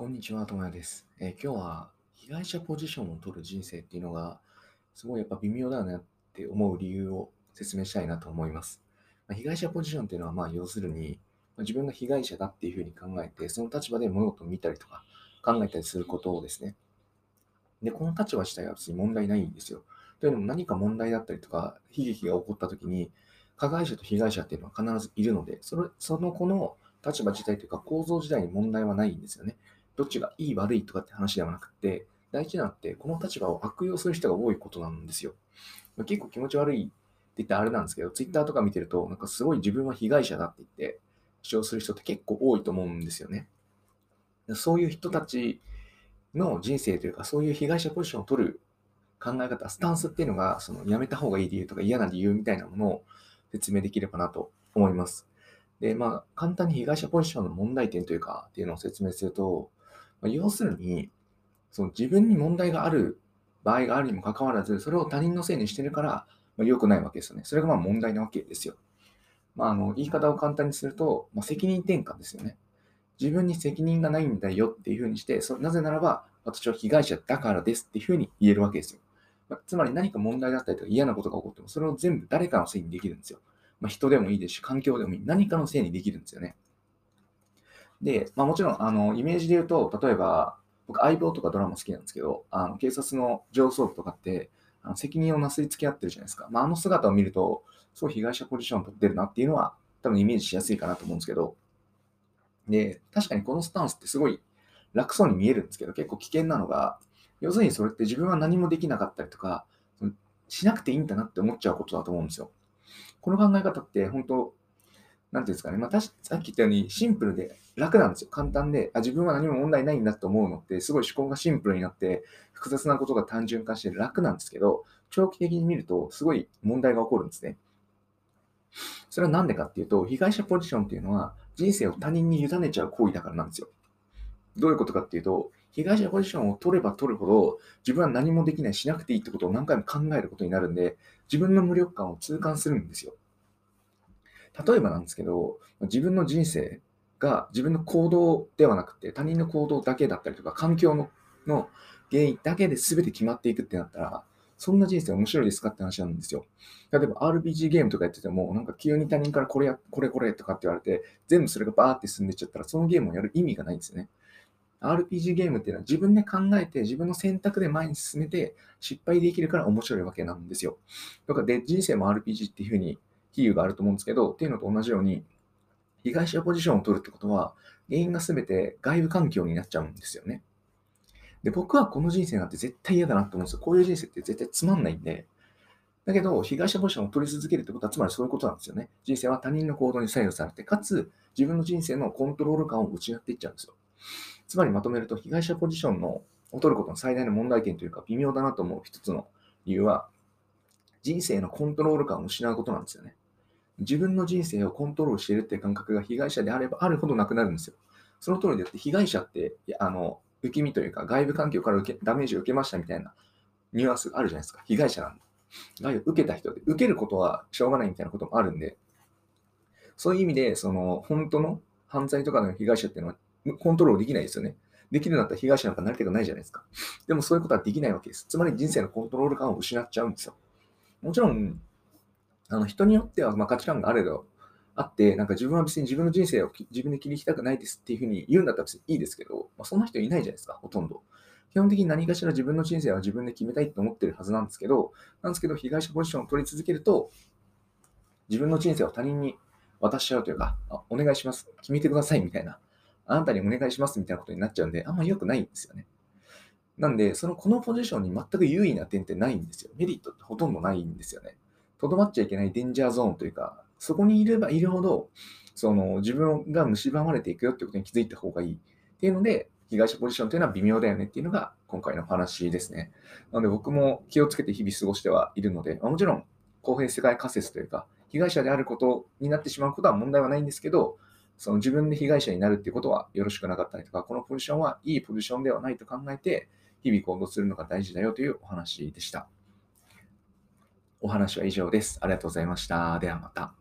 こんにちは、ともやです。えー今日は被害者ポジションを取る人生っていうのが、すごいやっぱ微妙だよねって思う理由を説明したいなと思います。まあ被害者ポジションっていうのは、まあ要するに、まあ自分が被害者だっていうふうに考えて、その立場で物事を見たりとか考えたりすることをですね。で、この立場自体は別に問題ないんですよ。というのも何か問題だったりとか、悲劇が起こった時に、加害者と被害者っていうのは必ずいるので、それその子の立場自体というか構造自体に問題はないんですよね。どっちがいい悪いとかって話ではなくて、大事なのってこの立場を悪用する人が多いことなんですよ。ま結構気持ち悪いって言ったらあれなんですけど、ツイッターとか見てると、なんかすごい自分は被害者だって言って主張する人って結構多いと思うんですよね。そういう人たちの人生というか、そういう被害者ポジションを取る考え方、スタンスっていうのが、そのやめた方がいい理由とか嫌な理由みたいなものを説明できればなと思います。で、まあ、簡単に被害者ポジションの問題点というか、っていうのを説明すると、まあ、要するに、その自分に問題がある場合があるにもかかわらず、それを他人のせいにしてるから、まあ、良くないわけですよね。それがまあ問題なわけですよ。まあ、あの言い方を簡単にすると、まあ、責任転嫁ですよね。自分に責任がないんだよっていうふうにして、そなぜならば私は被害者だからですっていうふうに言えるわけですよ。まあ、つまり何か問題だったりとか嫌なことが起こっても、それを全部誰かのせいにできるんですよ。まあ、人でもいいですし、環境でもいい。何かのせいにできるんですよね。で、まあ、もちろん、あの、イメージで言うと、例えば、僕、相棒とかドラマ好きなんですけど、あの警察の上層部とかって、あの責任をなすりつけ合ってるじゃないですか。まあ、あの姿を見ると、すごい被害者ポジション取ってるなっていうのは、多分イメージしやすいかなと思うんですけど、で、確かにこのスタンスってすごい楽そうに見えるんですけど、結構危険なのが、要するにそれって自分は何もできなかったりとか、しなくていいんだなって思っちゃうことだと思うんですよ。この考え方って本当、なんていうんですかね、まあ、たしさっき言ったようにシンプルで楽なんですよ。簡単で、あ自分は何も問題ないんだと思うのって、すごい思考がシンプルになって、複雑なことが単純化して楽なんですけど、長期的に見ると、すごい問題が起こるんですね。それは何でかっていうと、被害者ポジションっていうのは、人生を他人に委ねちゃう行為だからなんですよ。どういうことかっていうと、被害者ポジションを取れば取るほど、自分は何もできない、しなくていいってことを何回も考えることになるんで、自分の無力感を痛感するんですよ。例えばなんですけど、自分の人生が自分の行動ではなくて、他人の行動だけだったりとか、環境のの原因だけで全て決まっていくってなったら、そんな人生面白いですかって話なんですよ。例えば RPG ゲームとかやってても、なんか急に他人からこれや、これこれとかって言われて、全部それがバーって進んでいっちゃったら、そのゲームをやる意味がないんですよね。RPG ゲームっていうのは自分で考えて、自分の選択で前に進めて、失敗できるから面白いわけなんですよ。だかで、人生も RPG っていうふうに比喩があると思うんですけど、っていうのと同じように、被害者ポジションを取るってことは、原因が全て外部環境になっちゃうんですよね。で、僕はこの人生なんて絶対嫌だなと思うんですよ。こういう人生って絶対つまんないんで。だけど、被害者ポジションを取り続けるってことは、つまりそういうことなんですよね。人生は他人の行動に左右されて、かつ自分の人生のコントロール感を失っていっちゃうんですよ。つまりまとめると、被害者ポジションのを取ることの最大の問題点というか、微妙だなと思う一つの理由は、人生のコントロール感を失うことなんですよね。自分の人生をコントロールしているっていう感覚が被害者であればあるほどなくなるんですよ。その通りでって、被害者って、あの、受け身というか、外部環境から受けダメージを受けましたみたいなニュアンスがあるじゃないですか。被害者なんで。害を受けた人で、受けることはしょうがないみたいなこともあるんで、そういう意味で、その、本当の犯罪とかの被害者っていうのはコントロールできないですよね。できるんだったら被害者なんかなりたくないじゃないですか。でもそういうことはできないわけです。つまり人生のコントロール感を失っちゃうんですよ。もちろん、あの人によってはま価値観があれど、あって、なんか自分は別に自分の人生を自分で切り開きたくないですっていうふうに言うんだったら別にいいですけど、まあ、そんな人いないじゃないですか、ほとんど。基本的に何かしら自分の人生は自分で決めたいと思ってるはずなんですけど、なんですけど、被害者ポジションを取り続けると、自分の人生を他人に渡しちゃうというか、あお願いします、決めてくださいみたいな、あなたにお願いしますみたいなことになっちゃうんで、あんま良くないんですよね。なんで、そのこのポジションに全く優位な点ってないんですよ。メリットってほとんどないんですよね。とどまっちゃいけないデンジャーゾーンというか、そこにいればいるほど、その自分が蝕まれていくよってことに気づいた方がいいっていうので、被害者ポジションというのは微妙だよねっていうのが今回の話ですね。なので僕も気をつけて日々過ごしてはいるので、まあもちろん公平世界仮説というか、被害者であることになってしまうことは問題はないんですけど、その自分で被害者になるっていうことはよろしくなかったりとか、このポジションはいいポジションではないと考えて、日々行動するのが大事だよというお話でした。お話は以上です。ありがとうございました。ではまた。